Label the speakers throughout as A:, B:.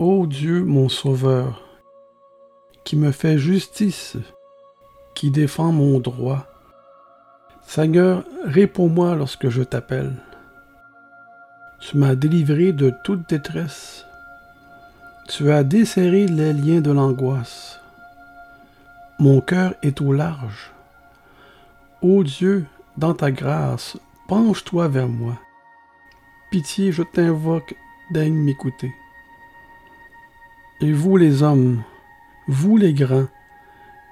A: Ô Dieu mon Sauveur, qui me fait justice, qui défend mon droit. Seigneur, réponds-moi lorsque je t'appelle. Tu m'as délivré de toute détresse. Tu as desserré les liens de l'angoisse. Mon cœur est au large. Ô Dieu, dans ta grâce, penche-toi vers moi. Pitié, je t'invoque, daigne m'écouter. Et vous les hommes, vous les grands,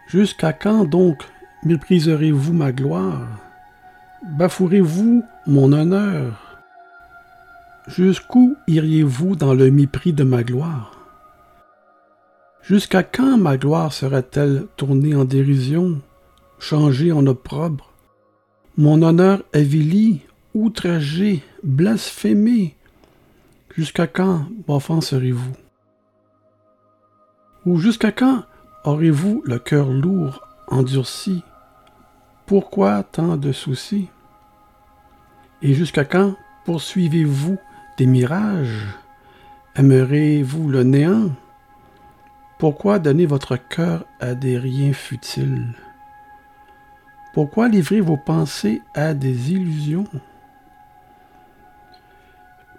A: jusqu'à quand donc mépriserez-vous ma gloire? Bafouerez-vous mon honneur? Jusqu'où iriez-vous dans le mépris de ma gloire? Jusqu'à quand ma gloire serait-elle tournée en dérision, changée en opprobre? Mon honneur avili, outragé, blasphémé. Jusqu'à quand m'offenserez-vous Ou jusqu'à quand aurez-vous le cœur lourd, endurci? Pourquoi tant de soucis? Et jusqu'à quand poursuivez-vous des mirages? Aimerez-vous le néant? Pourquoi donner votre cœur à des riens futiles? Pourquoi livrer vos pensées à des illusions?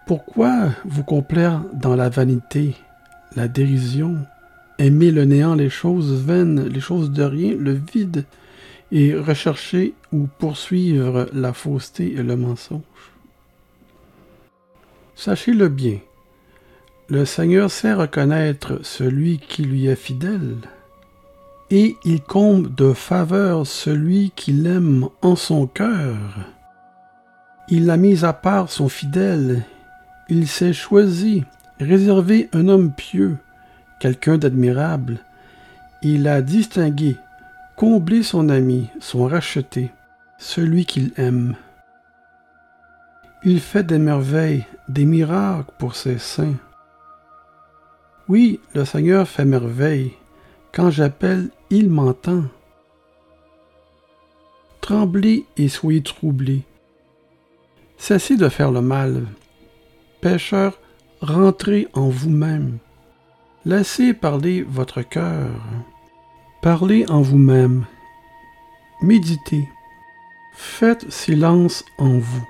A: Pourquoi vous complaire dans la vanité, la dérision, aimer le néant, les choses vaines, les choses de rien, le vide, et rechercher ou poursuivre la fausseté et le mensonge. Sachez-le bien, le Seigneur sait reconnaître celui qui lui est fidèle, et il comble de faveur celui qui l'aime en son cœur. Il a mis à part son fidèle, il s'est choisi, réservé un homme pieux, quelqu'un d'admirable. Il a distingué, comblé son ami, son racheté, celui qu'il aime. Il fait des merveilles, des miracles pour ses saints. Oui, le Seigneur fait merveille. Quand j'appelle, il m'entend. Tremblez et soyez troublés. Cessez de faire le mal. Pécheurs, rentrez en vous-même. Laissez parler votre cœur. Parlez en vous-même. Méditez. Faites silence en vous.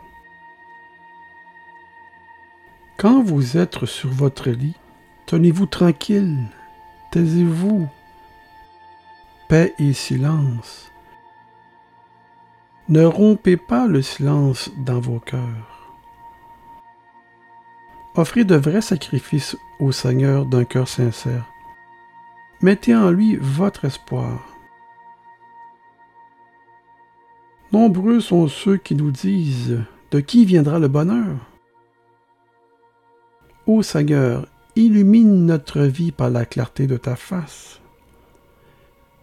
A: Quand vous êtes sur votre lit, Tenez-vous tranquille, taisez-vous. Paix et silence. Ne rompez pas le silence dans vos cœurs. Offrez de vrais sacrifices au Seigneur d'un cœur sincère. Mettez en lui votre espoir. Nombreux sont ceux qui nous disent De qui viendra le bonheur Ô Seigneur, illumine notre vie par la clarté de ta face.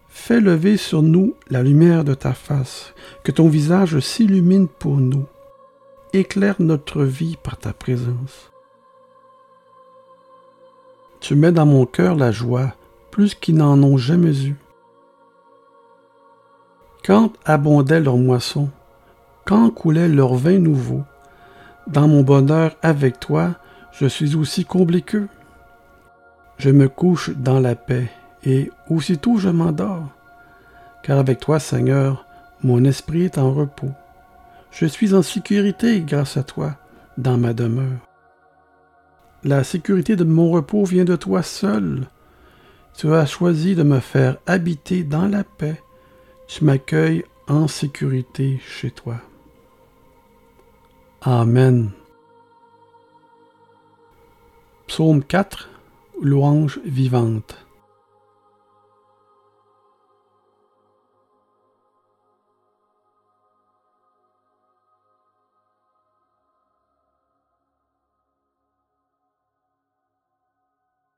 A: Fais lever sur nous la lumière de ta face, que ton visage s'illumine pour nous. Éclaire notre vie par ta présence. Tu mets dans mon cœur la joie, plus qu'ils n'en ont jamais eu. Quand abondait leur moisson, quand coulait leur vin nouveau, dans mon bonheur avec toi, je suis aussi comblé qu'eux. Je me couche dans la paix, et aussitôt je m'endors. Car avec toi, Seigneur, mon esprit est en repos. Je suis en sécurité grâce à toi dans ma demeure. La sécurité de mon repos vient de toi seul. Tu as choisi de me faire habiter dans la paix. Tu m'accueilles en sécurité chez toi. Amen. Psaume 4 louange vivante.